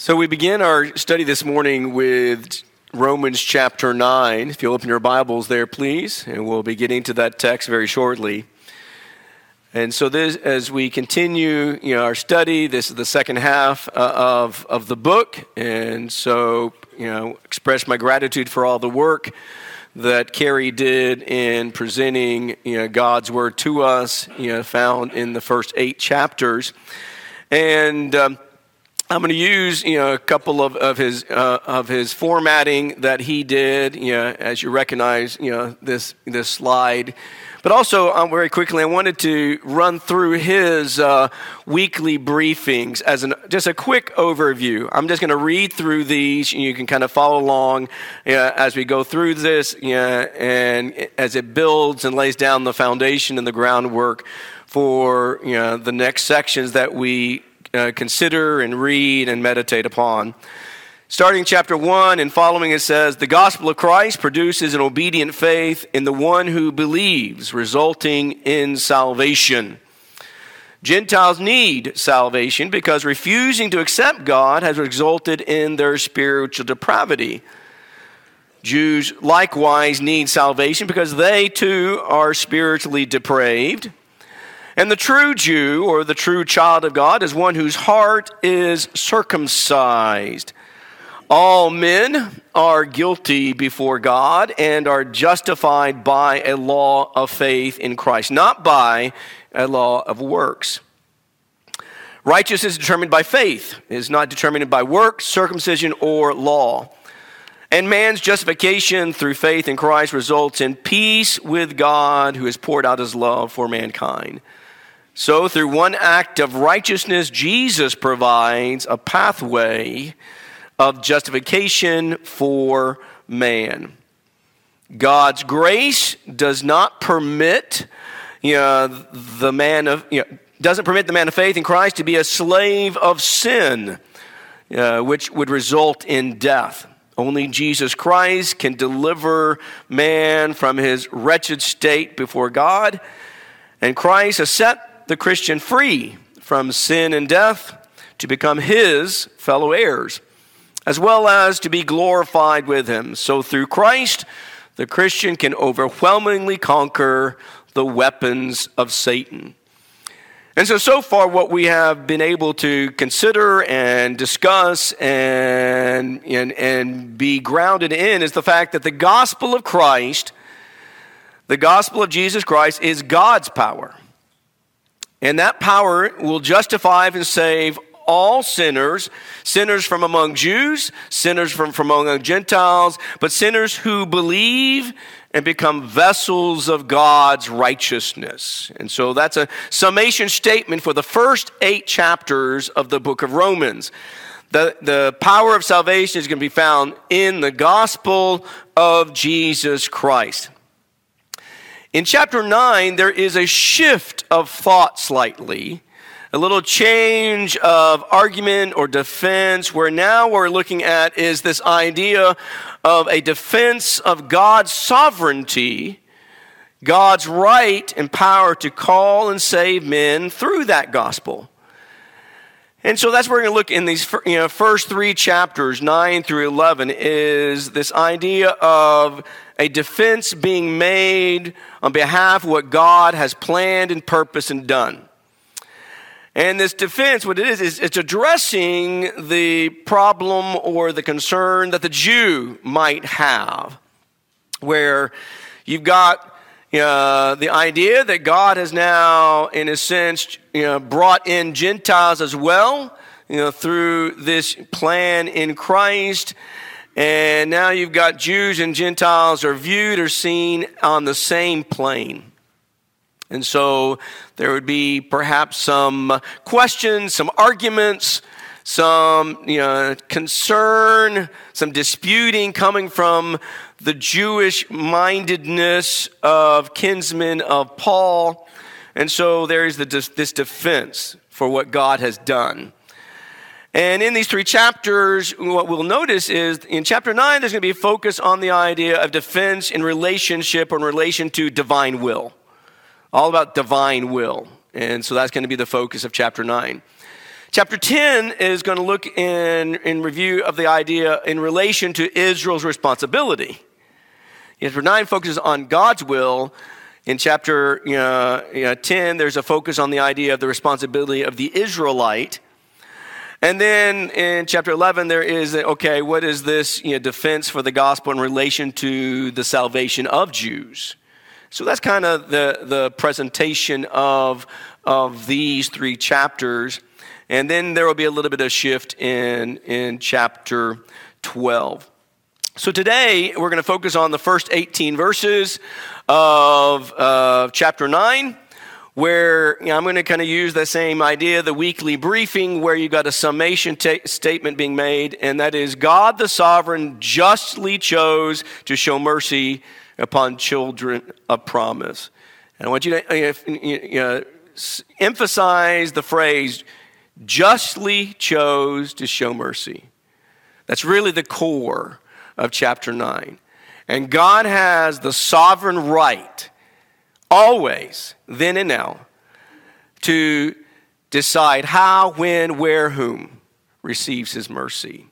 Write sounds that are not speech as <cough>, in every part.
So we begin our study this morning with Romans chapter 9. If you'll open your Bibles there, please, and we'll be getting to that text very shortly. And so, this, as we continue you know, our study, this is the second half uh, of, of the book. And so, you know, express my gratitude for all the work that Carrie did in presenting you know, God's word to us, you know, found in the first eight chapters. And um, I'm going to use you know a couple of, of his uh, of his formatting that he did. You know, as you recognize, you know this this slide. But also, um, very quickly, I wanted to run through his uh, weekly briefings as an, just a quick overview. I'm just going to read through these, and you can kind of follow along uh, as we go through this, you know, and as it builds and lays down the foundation and the groundwork for you know, the next sections that we uh, consider and read and meditate upon. Starting chapter 1 and following, it says, The gospel of Christ produces an obedient faith in the one who believes, resulting in salvation. Gentiles need salvation because refusing to accept God has resulted in their spiritual depravity. Jews likewise need salvation because they too are spiritually depraved. And the true Jew, or the true child of God, is one whose heart is circumcised. All men are guilty before God and are justified by a law of faith in Christ, not by a law of works. Righteousness is determined by faith, it is not determined by works, circumcision, or law. And man's justification through faith in Christ results in peace with God who has poured out his love for mankind. So, through one act of righteousness, Jesus provides a pathway of justification for man. God's grace does not permit you know, the man of you know, doesn't permit the man of faith in Christ to be a slave of sin, uh, which would result in death. Only Jesus Christ can deliver man from his wretched state before God, and Christ set the Christian free from sin and death to become his fellow heirs, as well as to be glorified with him. So through Christ, the Christian can overwhelmingly conquer the weapons of Satan. And so, so far, what we have been able to consider and discuss and, and, and be grounded in is the fact that the gospel of Christ, the gospel of Jesus Christ, is God's power. And that power will justify and save all sinners, sinners from among Jews, sinners from, from among Gentiles, but sinners who believe and become vessels of God's righteousness. And so that's a summation statement for the first eight chapters of the book of Romans. The, the power of salvation is going to be found in the gospel of Jesus Christ. In chapter 9, there is a shift of thought slightly, a little change of argument or defense, where now we're looking at is this idea of a defense of God's sovereignty, God's right and power to call and save men through that gospel. And so that's where we're going to look in these you know, first three chapters, 9 through 11, is this idea of a defense being made on behalf of what God has planned and purposed and done. And this defense, what it is, is it's addressing the problem or the concern that the Jew might have, where you've got uh, the idea that God has now, in a sense, you know, brought in Gentiles as well, you know, through this plan in Christ. And now you've got Jews and Gentiles are viewed or seen on the same plane. And so there would be perhaps some questions, some arguments, some you know, concern, some disputing coming from the Jewish mindedness of kinsmen of Paul. And so there is the, this defense for what God has done. And in these three chapters, what we'll notice is in chapter 9, there's going to be a focus on the idea of defense in relationship or in relation to divine will. All about divine will. And so that's going to be the focus of chapter 9. Chapter 10 is going to look in, in review of the idea in relation to Israel's responsibility. Chapter 9 focuses on God's will. In chapter you know, you know, 10, there's a focus on the idea of the responsibility of the Israelite. And then in chapter 11, there is, okay, what is this you know, defense for the gospel in relation to the salvation of Jews? So that's kind of the, the presentation of, of these three chapters. And then there will be a little bit of shift in, in chapter 12. So today we're going to focus on the first 18 verses of uh, chapter 9 where you know, I'm going to kind of use the same idea, the weekly briefing, where you got a summation ta- statement being made, and that is God the sovereign justly chose to show mercy upon children of promise. And I want you to uh, know, emphasize the phrase justly chose to show mercy. That's really the core of chapter 9. And God has the sovereign right always, then and now, to decide how, when, where, whom receives his mercy.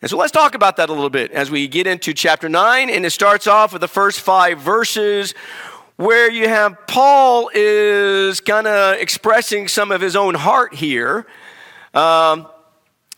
And so let's talk about that a little bit as we get into chapter 9. And it starts off with the first five verses where you have Paul is kind of expressing some of his own heart here. Um,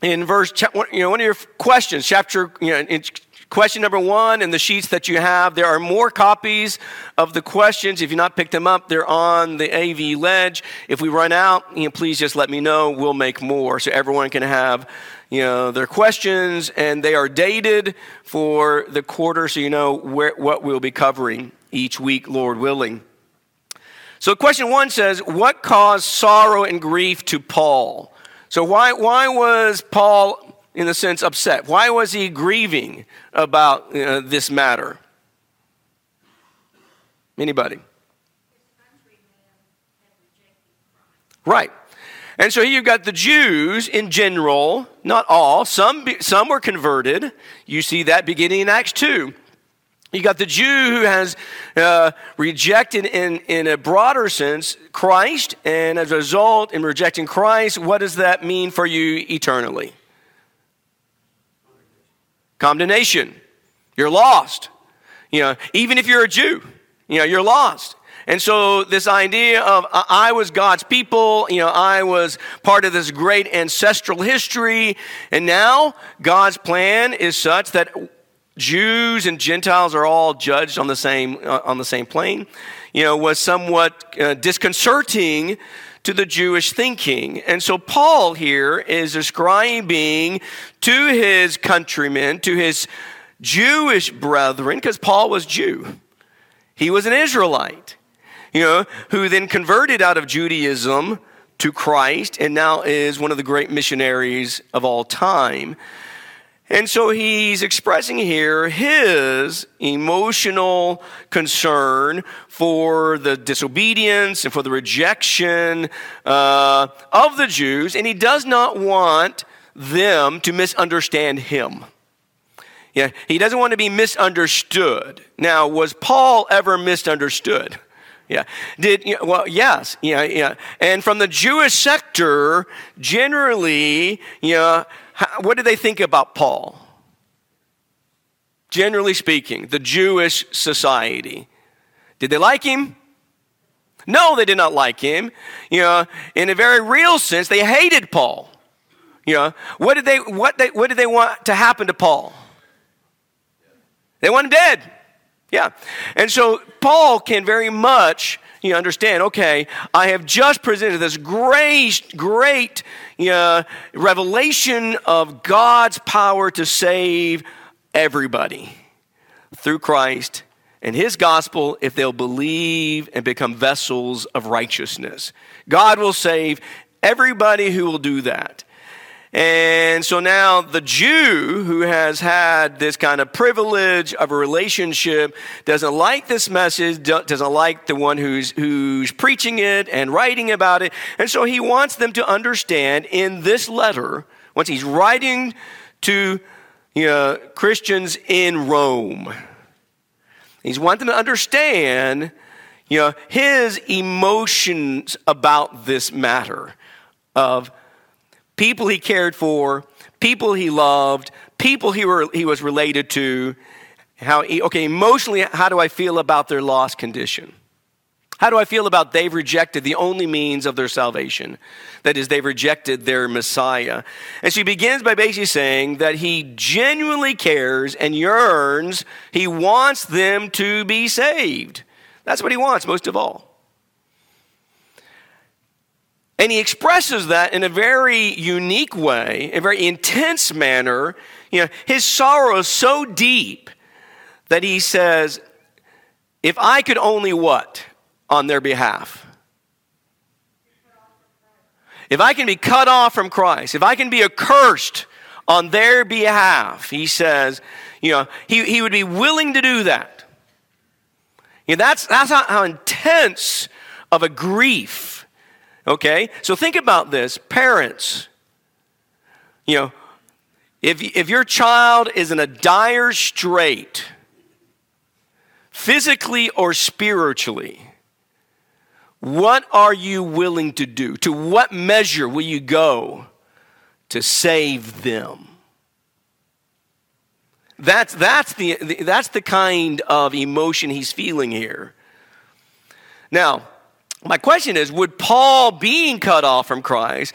in verse, you know, one of your questions, chapter, you know, in Question number one in the sheets that you have, there are more copies of the questions. If you've not picked them up, they're on the AV ledge. If we run out, you know, please just let me know. We'll make more so everyone can have you know, their questions, and they are dated for the quarter so you know where, what we'll be covering each week, Lord willing. So, question one says, What caused sorrow and grief to Paul? So, why, why was Paul in a sense, upset? Why was he grieving about uh, this matter? Anybody? Right. And so here you've got the Jews in general, not all, some, some were converted. You see that beginning in Acts 2. You got the Jew who has uh, rejected, in, in a broader sense, Christ, and as a result, in rejecting Christ, what does that mean for you eternally? Condemnation. You're lost. You know, even if you're a Jew, you know, you're lost. And so this idea of I was God's people, you know, I was part of this great ancestral history, and now God's plan is such that Jews and Gentiles are all judged on the same uh, on the same plane. You know, was somewhat uh, disconcerting to the Jewish thinking. And so Paul here is describing to his countrymen, to his Jewish brethren, because Paul was Jew. He was an Israelite, you know, who then converted out of Judaism to Christ and now is one of the great missionaries of all time. And so he's expressing here his emotional concern for the disobedience and for the rejection uh, of the Jews, and he does not want them to misunderstand him. Yeah, he doesn't want to be misunderstood. Now, was Paul ever misunderstood? Yeah. Did well? Yes. Yeah. Yeah. And from the Jewish sector, generally, know, how, what do they think about Paul? Generally speaking, the Jewish society. Did they like him? No, they did not like him. You know, in a very real sense, they hated Paul. You know, what did they what they what did they want to happen to Paul? They want him dead. Yeah. And so Paul can very much you understand, okay, I have just presented this great, great know, revelation of God's power to save everybody through Christ and his gospel if they'll believe and become vessels of righteousness. God will save everybody who will do that. And so now the Jew who has had this kind of privilege of a relationship doesn't like this message, doesn't like the one who's, who's preaching it and writing about it. And so he wants them to understand in this letter, once he's writing to you know, Christians in Rome, he's wanting them to understand you know, his emotions about this matter of people he cared for, people he loved, people he, were, he was related to. How, he, okay, emotionally, how do I feel about their lost condition? How do I feel about they've rejected the only means of their salvation? That is, they've rejected their Messiah. And she begins by basically saying that he genuinely cares and yearns, he wants them to be saved. That's what he wants most of all. And he expresses that in a very unique way, a very intense manner. You know, his sorrow is so deep that he says, if I could only what? on their behalf. If I can be cut off from Christ, if I can be accursed on their behalf, he says, you know, he, he would be willing to do that. You know, that's that's how, how intense of a grief. Okay? So think about this. Parents, you know, if, if your child is in a dire strait, physically or spiritually, what are you willing to do? To what measure will you go to save them? That's, that's, the, that's the kind of emotion he's feeling here. Now, my question is would Paul being cut off from Christ,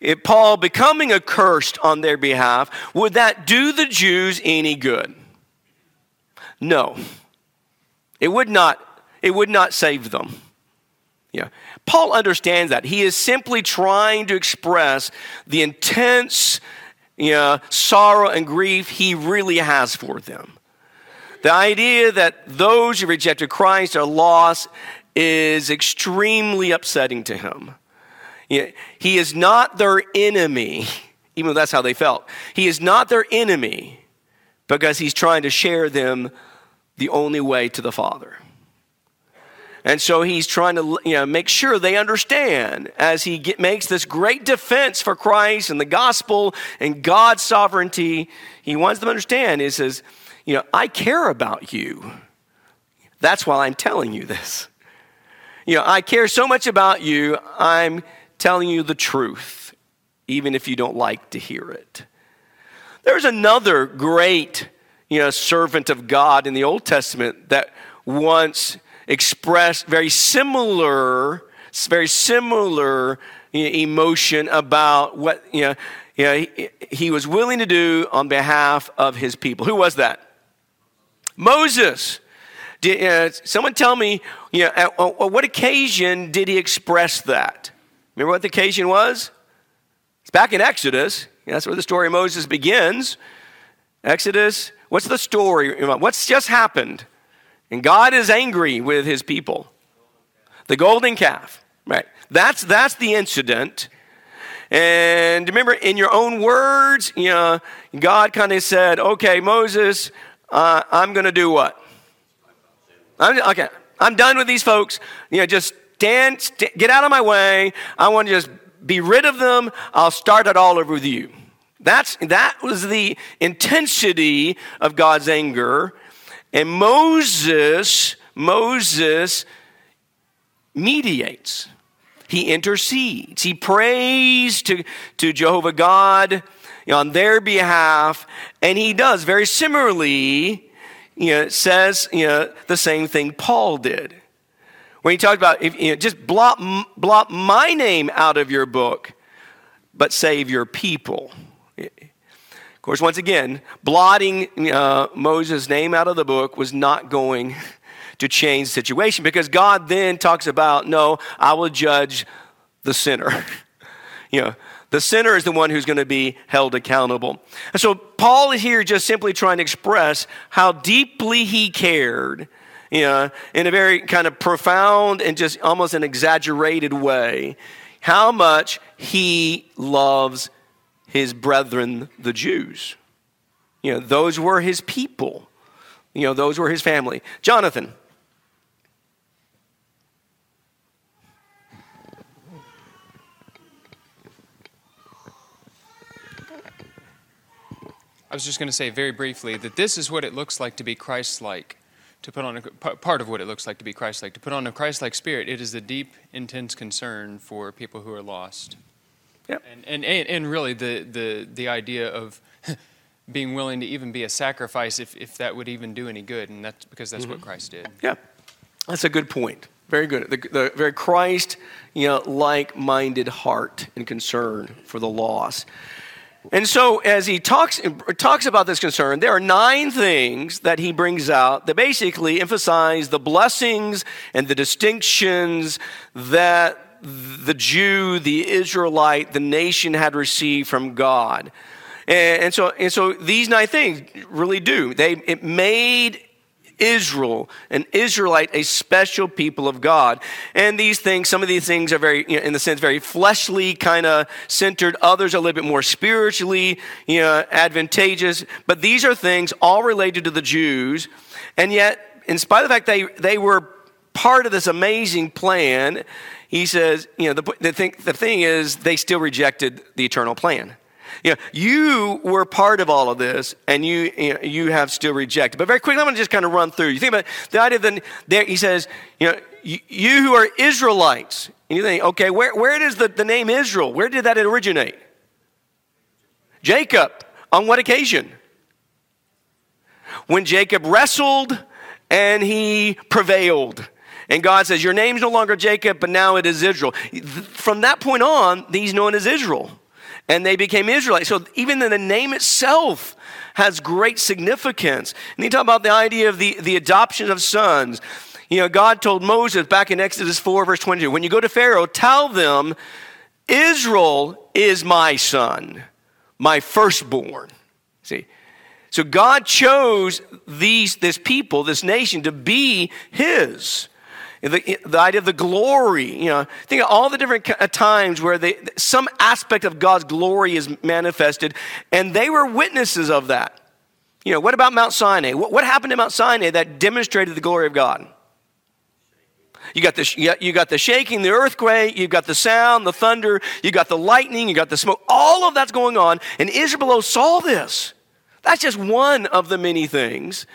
if Paul becoming accursed on their behalf, would that do the Jews any good? No. It would not, it would not save them. Yeah. Paul understands that. He is simply trying to express the intense you know, sorrow and grief he really has for them. The idea that those who rejected Christ are lost is extremely upsetting to him. He is not their enemy, <laughs> even though that's how they felt. He is not their enemy because he's trying to share them the only way to the Father. And so he's trying to you know, make sure they understand as he get, makes this great defense for Christ and the gospel and God's sovereignty. He wants them to understand. He says, You know, I care about you. That's why I'm telling you this. You know, I care so much about you, I'm telling you the truth, even if you don't like to hear it. There's another great, you know, servant of God in the Old Testament that once expressed very similar, very similar emotion about what you know, you know he, he was willing to do on behalf of his people. Who was that? Moses. Did, uh, someone tell me, you know, at, at what occasion did he express that? Remember what the occasion was? It's back in Exodus. That's where the story of Moses begins. Exodus. What's the story? What's just happened? And God is angry with his people. The golden calf, right? That's, that's the incident. And remember, in your own words, you know, God kind of said, okay, Moses, uh, I'm going to do what? I'm, okay, I'm done with these folks. You know, just stand, st- get out of my way. I want to just be rid of them. I'll start it all over with you. That's, that was the intensity of God's anger. And Moses, Moses mediates. He intercedes. He prays to, to Jehovah God on their behalf. And he does very similarly, you know, says you know, the same thing Paul did. When he talked about, you know, just blot, blot my name out of your book, but save your people Of course, once again, blotting uh, Moses' name out of the book was not going <laughs> to change the situation because God then talks about, no, I will judge the sinner. <laughs> you know, the sinner is the one who's going to be held accountable. And so Paul is here just simply trying to express how deeply he cared, you know, in a very kind of profound and just almost an exaggerated way, how much he loves his brethren, the Jews. You know, those were his people. You know, those were his family. Jonathan. I was just going to say very briefly that this is what it looks like to be Christ like, to put on a part of what it looks like to be Christ like, to put on a Christ like spirit. It is the deep, intense concern for people who are lost. Yep. And, and, and, and really, the, the, the idea of <laughs> being willing to even be a sacrifice if, if that would even do any good, and that's because that's what mm-hmm. Christ did. Yeah, that's a good point. Very good. The, the very Christ, you know, like-minded heart and concern for the lost. And so, as he talks talks about this concern, there are nine things that he brings out that basically emphasize the blessings and the distinctions that the Jew, the Israelite, the nation had received from God. And, and so, and so, these nine things really do. They it made Israel, an Israelite, a special people of God. And these things, some of these things are very, you know, in the sense, very fleshly kind of centered. Others are a little bit more spiritually, you know, advantageous. But these are things all related to the Jews. And yet, in spite of the fact they, they were part of this amazing plan, he says, you know, the, the, thing, the thing is, they still rejected the eternal plan. You, know, you were part of all of this, and you, you, have still rejected. But very quickly, I'm going to just kind of run through. You think about the idea that there, he says, you know, you, you, who are Israelites, and you think, okay, where, where does the, the name Israel, where did that originate? Jacob. On what occasion? When Jacob wrestled and he prevailed. And God says, Your name's no longer Jacob, but now it is Israel. From that point on, he's known as Israel and they became Israelites. So even the name itself has great significance. And you talk about the idea of the, the adoption of sons. You know, God told Moses back in Exodus 4, verse 22, when you go to Pharaoh, tell them, Israel is my son, my firstborn. See? So God chose these, this people, this nation, to be his. The, the idea of the glory, you know, think of all the different uh, times where they, some aspect of God's glory is manifested, and they were witnesses of that. You know, what about Mount Sinai? What, what happened to Mount Sinai that demonstrated the glory of God? You got, the, you got the shaking, the earthquake, you got the sound, the thunder, you got the lightning, you got the smoke. All of that's going on, and Israel saw this. That's just one of the many things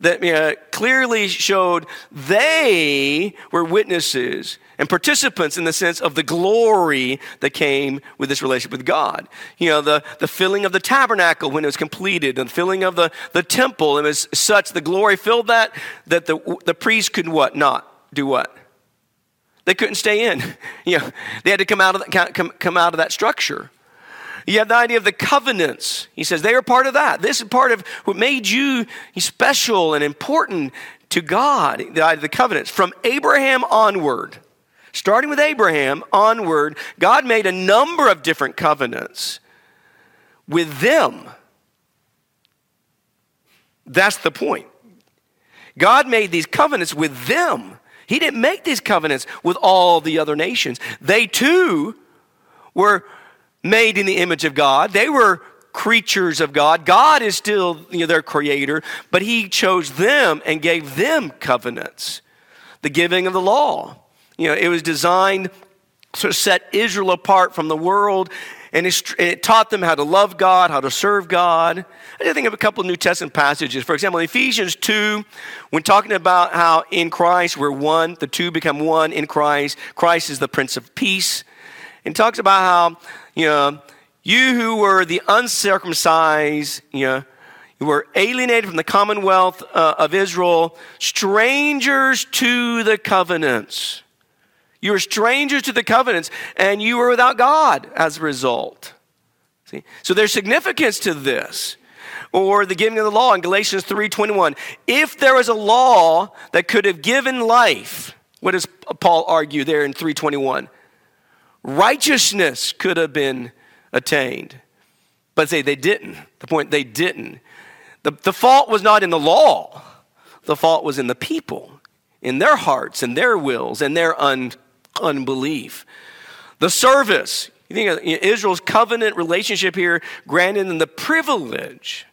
that uh, clearly showed they were witnesses and participants in the sense of the glory that came with this relationship with God. You know, the, the filling of the tabernacle when it was completed, and the filling of the, the temple, it was such, the glory filled that, that the, the priest could what? Not do what? They couldn't stay in. <laughs> You know, they had to come out of, the, come, come out of that structure. You have the idea of the covenants. He says they are part of that. This is part of what made you special and important to God, the idea of the covenants. From Abraham onward, starting with Abraham onward, God made a number of different covenants with them. That's the point. God made these covenants with them. He didn't make these covenants with all the other nations. They too were made in the image of God. They were creatures of God. God is still you know, their creator, but He chose them and gave them covenants. The giving of the law. You know, it was designed to set Israel apart from the world, and it taught them how to love God, how to serve God. I think of a couple of New Testament passages. For example, in Ephesians 2, when talking about how in Christ we're one, the two become one in Christ. Christ is the Prince of Peace. And talks about how you know, you who were the uncircumcised, you know, you were alienated from the commonwealth uh, of Israel, strangers to the covenants. You were strangers to the covenants, and you were without God as a result. See? So there's significance to this. Or the giving of the law in Galatians 3:21. If there was a law that could have given life, what does Paul argue there in 321? Righteousness could have been attained. But say they didn't. The point they didn't. The, the fault was not in the law, the fault was in the people, in their hearts and their wills and their un, unbelief. The service, you think of Israel's covenant relationship here granted them the privilege,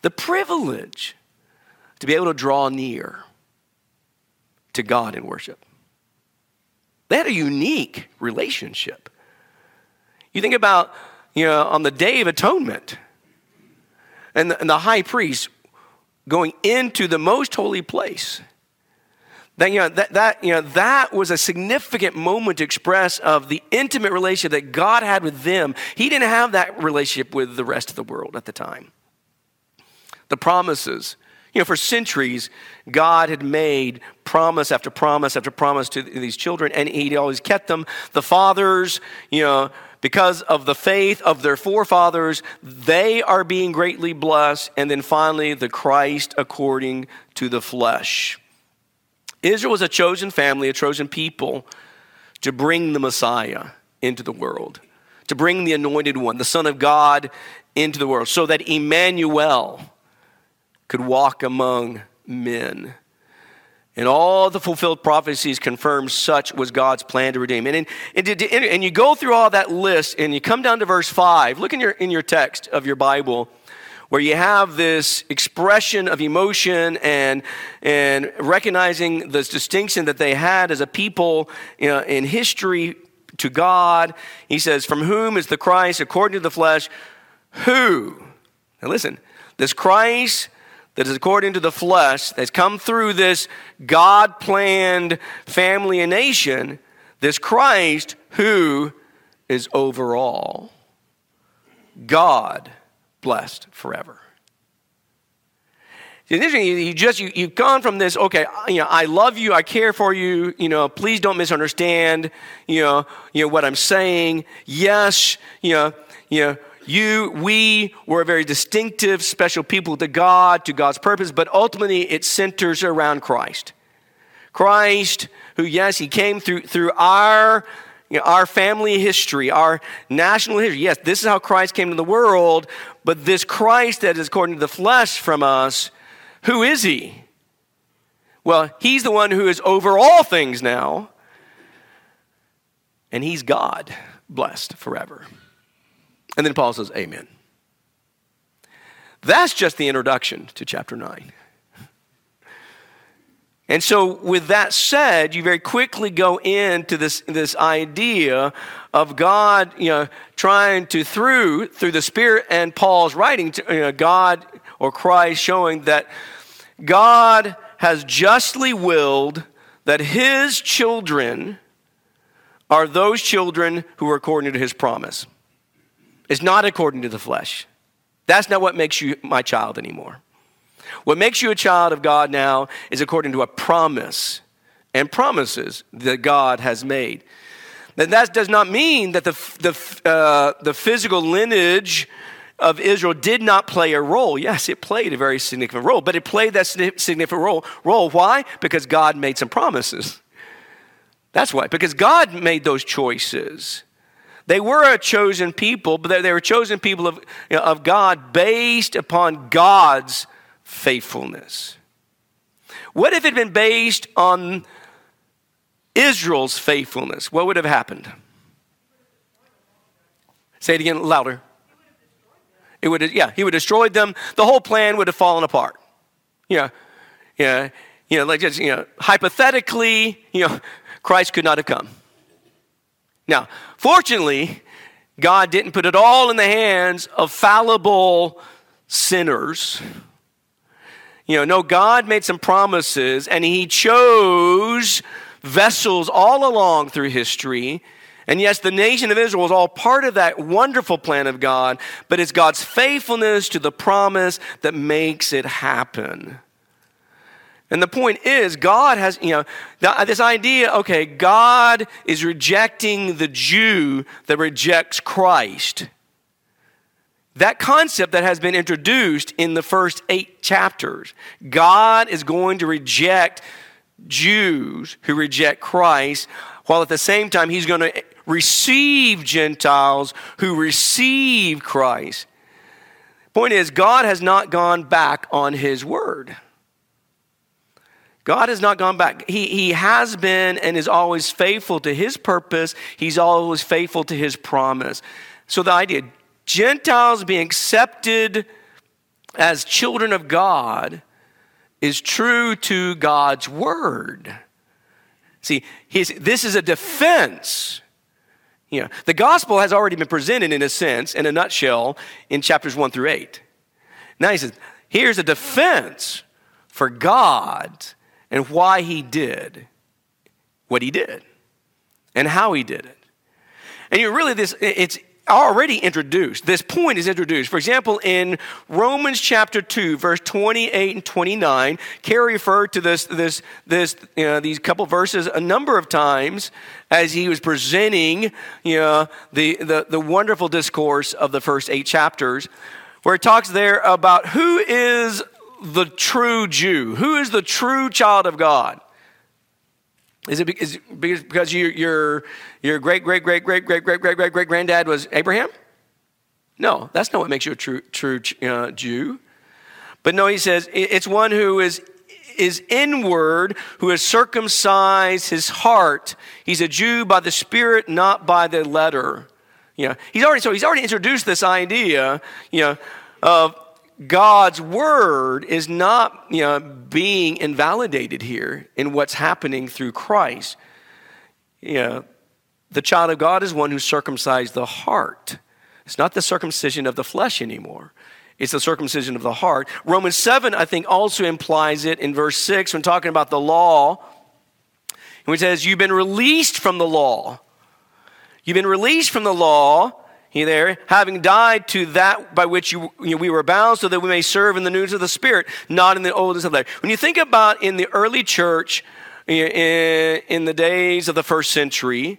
the privilege to be able to draw near to God in worship. They had a unique relationship. You think about, you know, on the Day of Atonement, and the, and the high priest going into the most holy place. That, you know, that, that, you know, that was a significant moment to express of the intimate relationship that God had with them. He didn't have that relationship with the rest of the world at the time. The promises. You know, for centuries, God had made promise after promise after promise to these children, and He always kept them. The fathers, you know, because of the faith of their forefathers, they are being greatly blessed. And then finally, the Christ according to the flesh. Israel was a chosen family, a chosen people to bring the Messiah into the world, to bring the anointed one, the Son of God, into the world, so that Emmanuel could walk among men. And all the fulfilled prophecies confirm such was God's plan to redeem. And, and, and, you go through all that list and you come down to verse 5. Look in your, in your text of your Bible where you have this expression of emotion and, and recognizing this distinction that they had as a people you know, in history to God. He says, From whom is the Christ according to the flesh? Who? Now listen, this Christ that is according to the flesh, that's come through this God planned family and nation, this Christ who is overall. God blessed forever. Interesting. You just you, you've gone from this. Okay, you know, I love you. I care for you. You know, please don't misunderstand. You know, you know what I'm saying. Yes, you know, you know, you, we were a very distinctive, special people to God, to God's purpose. But ultimately, it centers around Christ. Christ, who yes, he came through through our you know, our family history, our national history. Yes, this is how Christ came to the world, but this Christ that is according to the flesh from us, who is he? Well, he's the one who is over all things now, and he's God, blessed forever. And then Paul says, Amen. That's just the introduction to chapter 9. And so, with that said, you very quickly go into this, this idea of God, you know, trying to, through, through the Spirit and Paul's writing, to, you know, God or Christ showing that God has justly willed that his children are those children who are according to his promise. It's not according to the flesh. That's not what makes you my child anymore. What makes you a child of God now is according to a promise and promises that God has made. And that does not mean that the, the, uh, the physical lineage of Israel did not play a role. Yes, it played a very significant role, but it played that significant role. role. Why? Because God made some promises. That's why, because God made those choices. They were a chosen people, but they were chosen people of, you know, of God based upon God's faithfulness. What if it had been based on Israel's faithfulness? What would have happened? Say it again louder. It would have, yeah, he would have destroyed them. The whole plan would have fallen apart. Yeah, yeah, you know, like just, you know, hypothetically, you know, Christ could not have come. Now, fortunately, God didn't put it all in the hands of fallible sinners you know, no, God made some promises and He chose vessels all along through history. And yes, the nation of Israel was all part of that wonderful plan of God, but it's God's faithfulness to the promise that makes it happen. And the point is, God has, you know, this idea, okay, God is rejecting the Jew that rejects Christ. That concept that has been introduced in the first eight chapters. God is going to reject Jews who reject Christ, while at the same time, He's going to receive Gentiles who receive Christ. Point is, God has not gone back on His word. God has not gone back. He, he has been and is always faithful to His purpose, He's always faithful to His promise. So the idea, Gentiles being accepted as children of God is true to God's word. See, this is a defense. You know, the gospel has already been presented in a sense, in a nutshell, in chapters 1 through 8. Now he says, here's a defense for God and why he did what he did and how he did it. And you really this it's already introduced. This point is introduced. For example, in Romans chapter 2, verse 28 and 29, Kerry referred to this, this, this, you know, these couple verses a number of times as he was presenting you know, the, the, the wonderful discourse of the first eight chapters, where it talks there about who is the true Jew, who is the true child of God. Is it because your, your, your great, great, great, great, great, great, great, great, great granddad was Abraham? No, that's not what makes you a true, true uh, Jew. But no, he says it's one who is, is inward, who has circumcised his heart. He's a Jew by the Spirit, not by the letter. You know, he's already, so he's already introduced this idea, you know, of God's word is not you know, being invalidated here in what's happening through Christ. You know, the child of God is one who circumcised the heart. It's not the circumcision of the flesh anymore. It's the circumcision of the heart. Romans 7, I think, also implies it in verse 6 when talking about the law. When it says, You've been released from the law. You've been released from the law he there, having died to that by which you, you know, we were bound, so that we may serve in the news of the Spirit, not in the oldness of the When you think about in the early church, in, in the days of the first century,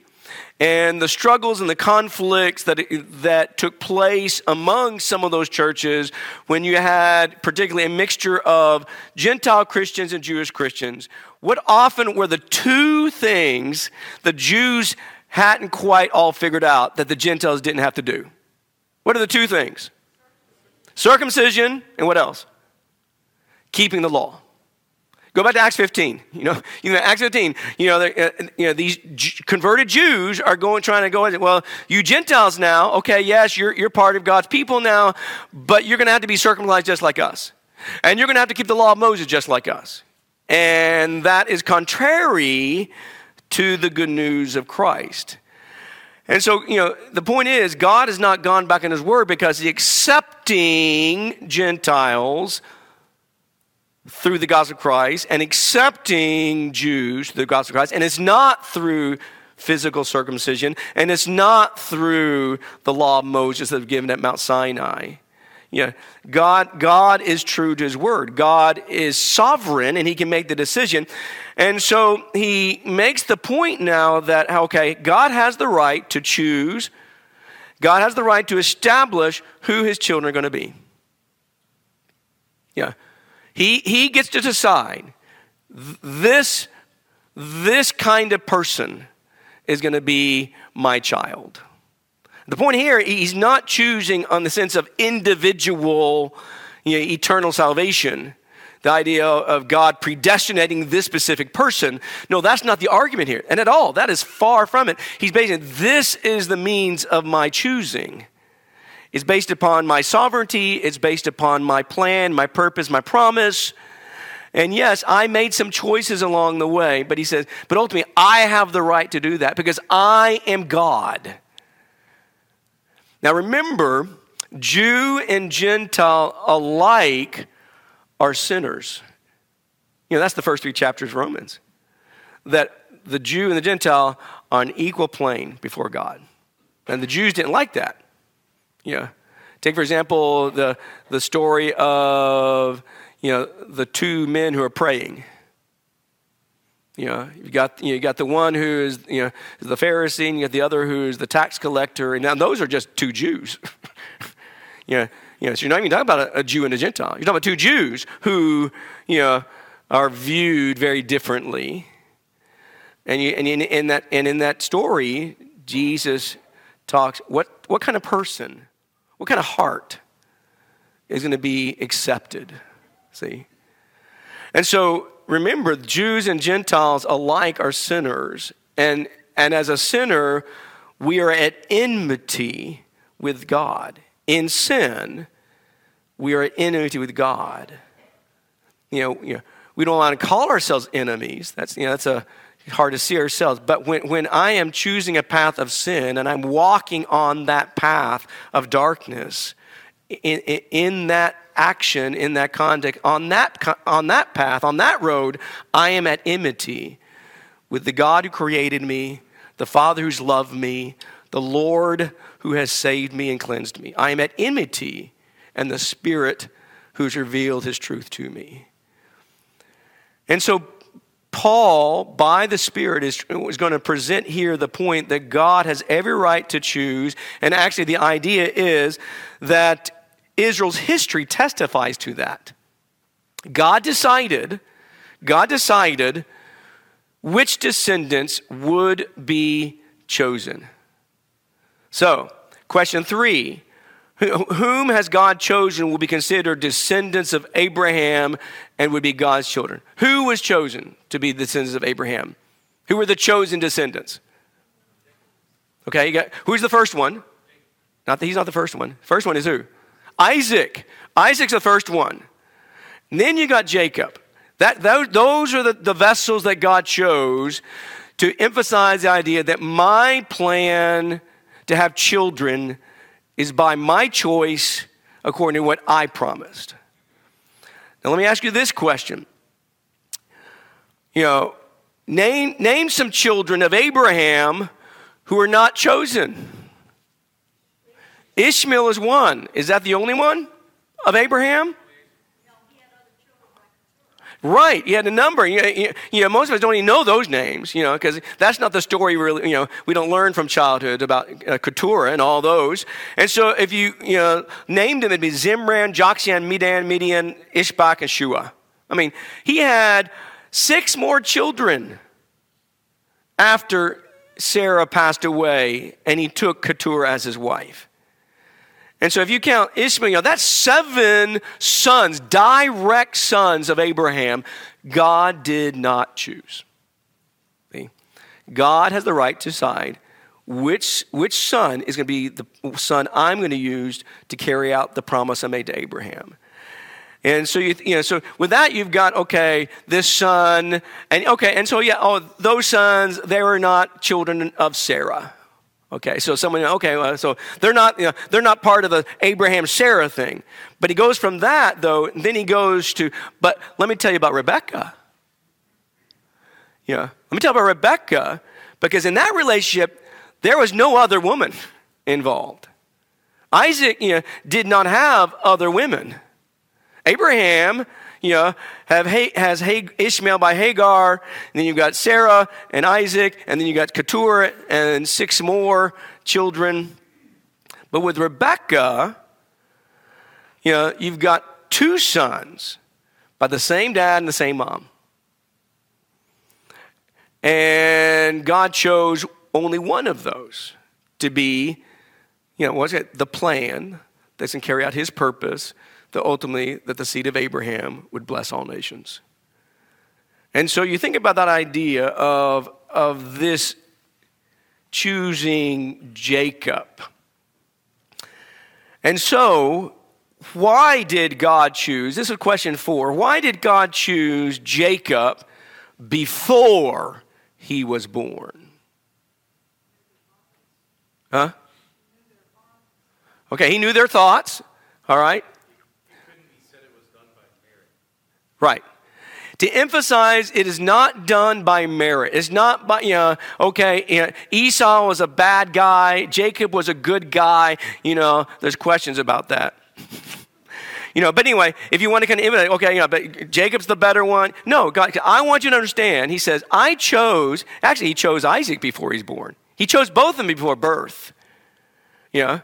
and the struggles and the conflicts that, that took place among some of those churches when you had particularly a mixture of Gentile Christians and Jewish Christians, what often were the two things the Jews hadn't quite all figured out that the Gentiles didn't have to do. What are the two things? Circumcision and what else? Keeping the law. Go back to Acts 15. You know, <laughs> you know Acts 15. You know, uh, you know these J- converted Jews are going trying to go. Well, you Gentiles now. Okay, yes, you're you're part of God's people now, but you're going to have to be circumcised just like us, and you're going to have to keep the law of Moses just like us, and that is contrary to the good news of Christ. And so, you know, the point is, God has not gone back in His Word because He's accepting Gentiles through the gospel of Christ and accepting Jews through the gospel of Christ. And it's not through physical circumcision, and it's not through the law of Moses that was given at Mount Sinai. Know, God, God is true to his word. God is sovereign and he can make the decision. And so he makes the point now that, okay, God has the right to choose, God has the right to establish who his children are going to be. Yeah. He, he gets to decide this, this kind of person is going to be my child. The point here, he's not choosing on the sense of individual, you know, eternal salvation. The idea of God predestinating this specific person. No, that's not the argument here. And at all, that is far from it. He's basing this is the means of my choosing. It's based upon my sovereignty, it's based upon my plan, my purpose, my promise. And yes, I made some choices along the way, but he says, but ultimately, I have the right to do that because I am God. Now remember, Jew and Gentile alike are sinners. You know, that's the first three chapters of Romans. That the Jew and the Gentile are on equal plane before God. And the Jews didn't like that. Yeah. Take, for example, the, the story of, you know, the two men who are praying. You know, you got you, got the one who is you know the Pharisee, and you got the other who is the tax collector, and now those are just two Jews. <laughs> you know, you know, so you're not even talking about a, a, Jew and a Gentile. You're talking about two Jews who you know are viewed very differently. And you, and in, in that and in that story, Jesus talks what what kind of person, what kind of heart is going to be accepted. See, and so remember, Jews and Gentiles alike are sinners. And, and as a sinner, we are at enmity with God. In sin, we are at enmity with God. You know, you know we don't want to call ourselves enemies. That's, you know, that's a, hard to see ourselves. But when, when I am choosing a path of sin and I'm walking on that path of darkness, in, in, that action, in that conduct, on that, on that path, on that road, I am at enmity with the God who created me, the Father who's loved me, the Lord who has saved me and cleansed me. I am at enmity and the Spirit who's revealed his truth to me. And so, Paul, by the Spirit, is, is going to present here the point that God has every right to choose. And actually, the idea is that Israel's history testifies to that. God decided, God decided which descendants would be chosen. So, question three whom has God chosen will be considered descendants of Abraham and would be God's children. Who was chosen to be the descendants of Abraham? Who were the chosen descendants? Okay, got, who's the first one? Not that he's not the first one. First one is who? Isaac. Isaac's the first one. And then you got Jacob. That, those, those are the, the vessels that God chose to emphasize the idea that my plan to have children is by my choice according to what I promised. Now, let me ask you this question. You know, name, name some children of Abraham who are not chosen. Ishmael is one. Is that the only one of Abraham? Right, he had a number. You, you, you, know, most of us don't even know those names, you know, because that's not the story really, you know, we don't learn from childhood about uh, Keturah and all those. And so if you, you know, named them, it'd be Zimran, Jokshan, Medan, Midian, Ishbak, and Shua. I mean, he had six more children after Sarah passed away and he took Keturah as his wife. And so if you count Ishmael, that's seven sons, direct sons of Abraham, God did not choose. See? God has the right to decide which, which son is going to be the son I'm going to use to carry out the promise I made to Abraham. And so you, you know, so with that you've got okay, this son, and okay, and so yeah, oh, those sons they were not children of Sarah. Okay, so someone, okay, well, so they're not, you know, they're not part of the Abraham Sarah thing. But he goes from that, though, and then he goes to, but let me tell you about Rebecca. Yeah, let me tell you about Rebecca, because in that relationship, there was no other woman involved. Isaac, you know, did not have other women. Abraham you know, have has Ishmael by Hagar, and then you've got Sarah and Isaac, and then you've got Keturah and six more children. But with Rebecca, you know, you've got two sons by the same dad and the same mom. And God chose only one of those to be, you know, what's it? The plan that's going to carry out his purpose that ultimately that the seed of Abraham would bless all nations. And so you think about that idea of, of this choosing Jacob. And so, why did God choose? This is question four. Why did God choose Jacob before he was born? Huh? Okay, he knew their thoughts, all right? Right. To emphasize it is not done by merit. It's not by, you know, okay, you know, Esau was a bad guy, Jacob was a good guy. You know, there's questions about that. <laughs> you know, but anyway, if you want to kind of emulate, okay, you know, but Jacob's the better one. No, God, I want you to understand. He says, I chose, actually, he chose Isaac before he's born. He chose both of them before birth. You know,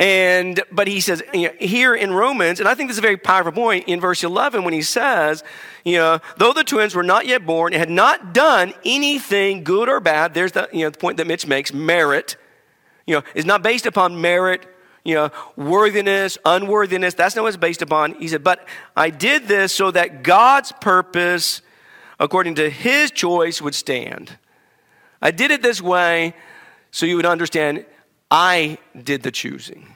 and, but he says you know, here in Romans, and I think this is a very powerful point in verse 11 when he says, you know, though the twins were not yet born, and had not done anything good or bad, there's the, you know, the point that Mitch makes, merit, you know, is not based upon merit, you know, worthiness, unworthiness. That's not what it's based upon. He said, but I did this so that God's purpose, according to his choice, would stand. I did it this way so you would understand I did the choosing.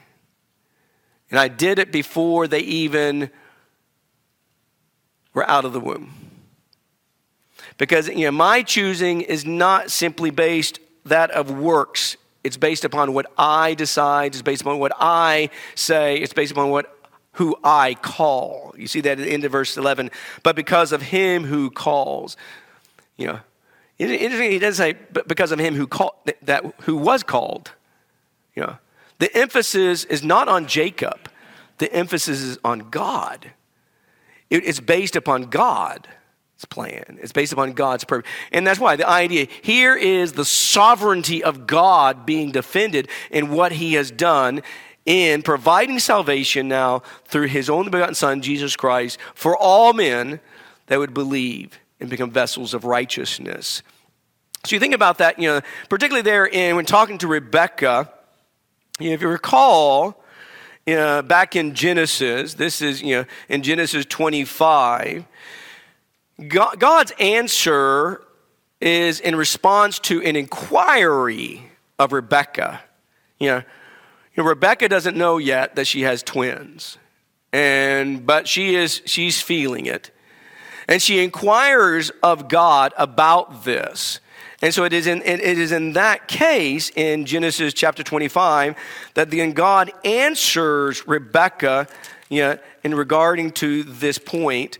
And I did it before they even were out of the womb. Because you know, my choosing is not simply based that of works It's based upon what I decide. It's based upon what I say. It's based upon what who I call. You see that at the end of verse 11. But because of him who calls, you know, interesting. He doesn't say, but because of him who called that who was called. You know, the emphasis is not on Jacob. The emphasis is on God. it's based upon God plan. It's based upon God's purpose. And that's why the idea here is the sovereignty of God being defended in what he has done in providing salvation now through his only begotten Son, Jesus Christ, for all men that would believe and become vessels of righteousness. So you think about that, you know, particularly there in when talking to Rebecca, you know, if you recall, back in Genesis, this is, you know, in Genesis 25, God's answer is in response to an inquiry of Rebecca. You know, you know, Rebecca doesn't know yet that she has twins, and but she is she's feeling it, and she inquires of God about this. And so it is in, it is in that case in Genesis chapter 25 that then God answers Rebecca you know, in regarding to this point.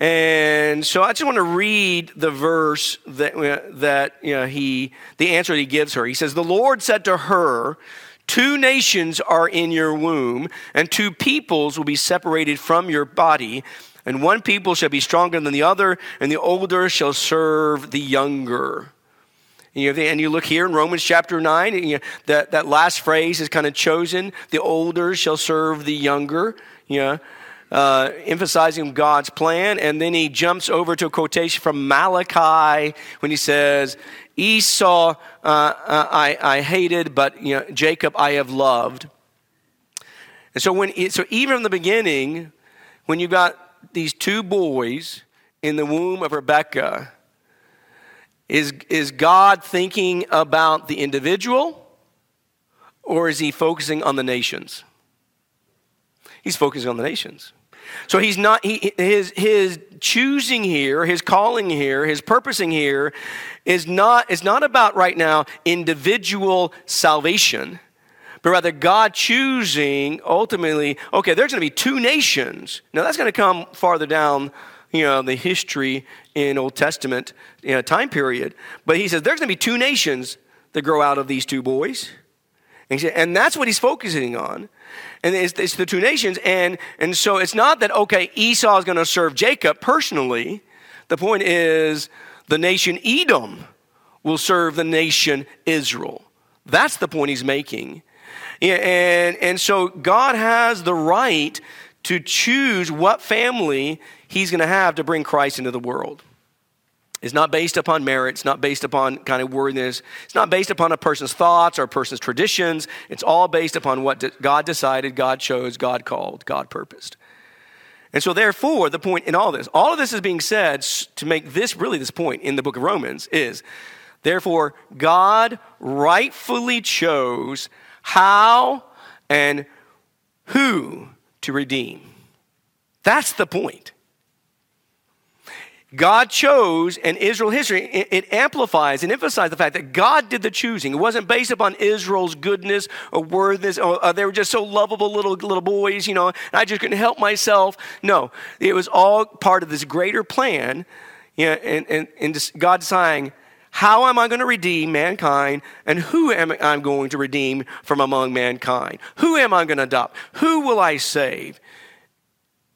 and so I just want to read the verse that, uh, that you know, he, the answer that he gives her. He says, The Lord said to her, Two nations are in your womb, and two peoples will be separated from your body, and one people shall be stronger than the other, and the older shall serve the younger. And you look here in Romans chapter 9, you know, that, that last phrase is kind of chosen the older shall serve the younger. You know, uh, emphasizing God's plan. And then he jumps over to a quotation from Malachi when he says, Esau uh, uh, I, I hated, but you know, Jacob I have loved. And so, when, so even from the beginning, when you got these two boys in the womb of Rebekah, is, is God thinking about the individual or is he focusing on the nations? He's focusing on the nations. So he's not, he, his, his choosing here, his calling here, his purposing here is not, is not about right now individual salvation, but rather God choosing ultimately, okay, there's going to be two nations. Now that's going to come farther down, you know, the history in Old Testament you know, time period. But he says there's going to be two nations that grow out of these two boys. And and that's what he's focusing on and it's, it's the two nations. And, and so it's not that, okay, Esau is going to serve Jacob personally. The point is the nation Edom will serve the nation Israel. That's the point he's making. And, and so God has the right to choose what family he's going to have to bring Christ into the world. It's not based upon merit. It's not based upon kind of worthiness. It's not based upon a person's thoughts or a person's traditions. It's all based upon what God decided, God chose, God called, God purposed. And so, therefore, the point in all this, all of this is being said to make this really this point in the book of Romans is therefore, God rightfully chose how and who to redeem. That's the point. God chose, and Israel history, it, amplifies and emphasizes the fact that God did the choosing. It wasn't based upon Israel's goodness or worthiness, or uh, they were just so lovable little, little boys, you know, I just couldn't help myself. No, it was all part of this greater plan, you know, and, and, and God deciding, how am I going to redeem mankind, and who am I going to redeem from among mankind? Who am I going to adopt? Who will I save?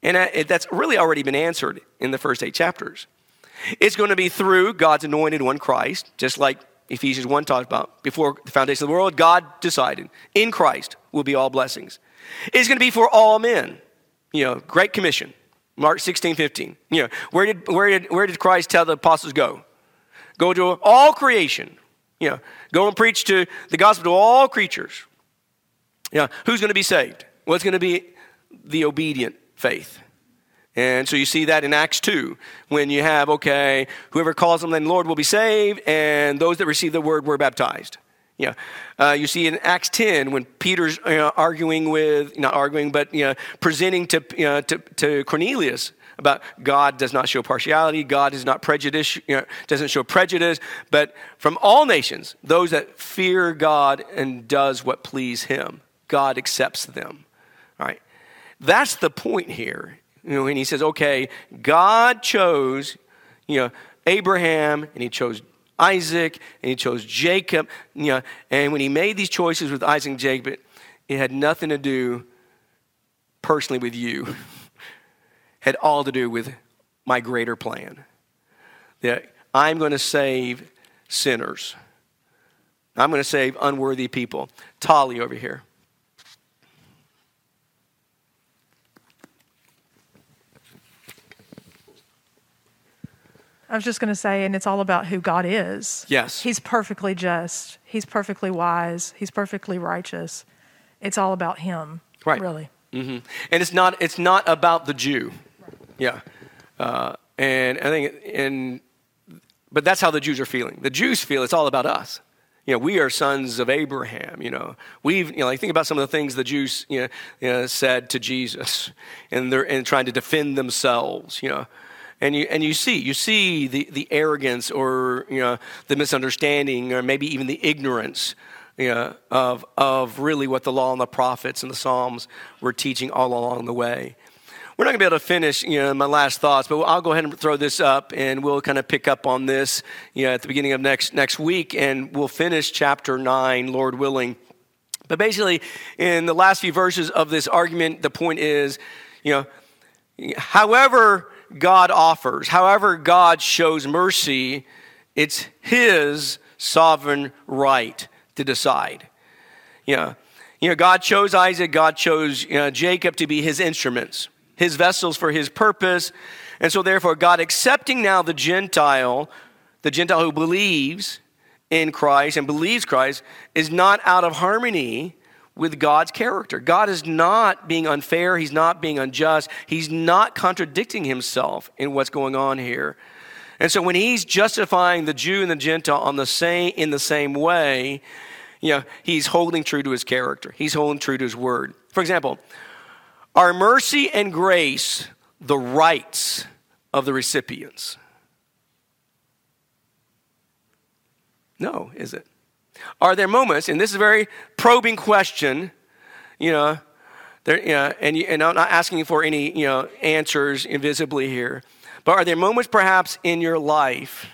And that's really already been answered in the first eight chapters. It's going to be through God's anointed one, Christ, just like Ephesians 1 talks about. Before the foundation of the world, God decided in Christ will be all blessings. It's going to be for all men. You know, Great Commission, Mark 16, 15. You know, where did, where did, where did Christ tell the apostles go? Go to all creation. You know, go and preach to the gospel to all creatures. You know, who's going to be saved? It's going to be the obedient faith. And so you see that in Acts 2, when you have, okay, whoever calls on the Lord will be saved, and those that receive the word were baptized. Yeah. Uh, you see in Acts 10, when Peter's you know, arguing with, not arguing, but you know, presenting to, you know, to, to Cornelius about God does not show partiality, God is not prejudice, you know, doesn't show prejudice, but from all nations, those that fear God and does what please him, God accepts them. All right. That's the point here. You know, and he says, okay, God chose, you know, Abraham and he chose Isaac and he chose Jacob. You know, and when he made these choices with Isaac and Jacob, it had nothing to do personally with you. <laughs> had all to do with my greater plan. That I'm going to save sinners. I'm going to save unworthy people. Tolly over here. I was just going to say, and it's all about who God is. Yes. He's perfectly just. He's perfectly wise. He's perfectly righteous. It's all about Him. Right. Really. Mm-hmm. And it's not. It's not about the Jew. Yeah. Uh, and I think, and but that's how the Jews are feeling. The Jews feel it's all about us. You know, we are sons of Abraham. You know, we've you know, like think about some of the things the Jews you know, you know said to Jesus, and they're and trying to defend themselves. You know, and you and you see you see the, the arrogance or you know the misunderstanding or maybe even the ignorance you know, of of really what the law and the prophets and the psalms were teaching all along the way we're not going to be able to finish you know my last thoughts but i'll go ahead and throw this up and we'll kind of pick up on this you know at the beginning of next next week and we'll finish chapter 9 lord willing but basically in the last few verses of this argument the point is you know however God offers, however God shows mercy, it's His sovereign right to decide. You know, you know God chose Isaac, God chose you know, Jacob to be His instruments, His vessels for His purpose. And so, therefore, God accepting now the Gentile, the Gentile who believes in Christ and believes Christ, is not out of harmony with God's character. God is not being unfair, He's not being unjust, He's not contradicting Himself in what's going on here. And so when He's justifying the Jew and the Gentile on the same, in the same way, you know, He's holding true to His character, He's holding true to His word. For example, are mercy and grace the rights of the recipients? No, is it? Are there moments, and this is a very probing question, you know, there, you know and, and I'm not asking for any you know, answers invisibly here, but are there moments perhaps in your life,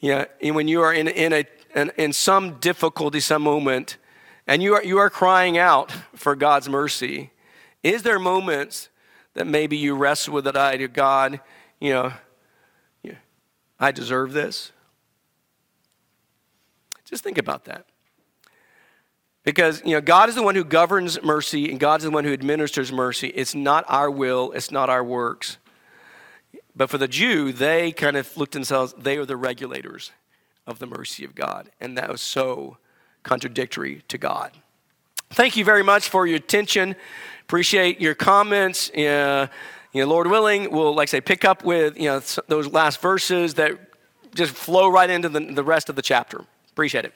you know, when you are in, in, a, in, in some difficulty, some moment, and you are, you are crying out for God's mercy? Is there moments that maybe you wrestle with that idea, God, you know, I deserve this? Just think about that. Because you know, God is the one who governs mercy and God is the one who administers mercy. It's not our will, it's not our works. But for the Jew, they kind of looked themselves, they are the regulators of the mercy of God. And that was so contradictory to God. Thank you very much for your attention. Appreciate your comments. Uh, you know, Lord willing, we'll, like say, pick up with you know, those last verses that just flow right into the, the rest of the chapter. Appreciate it.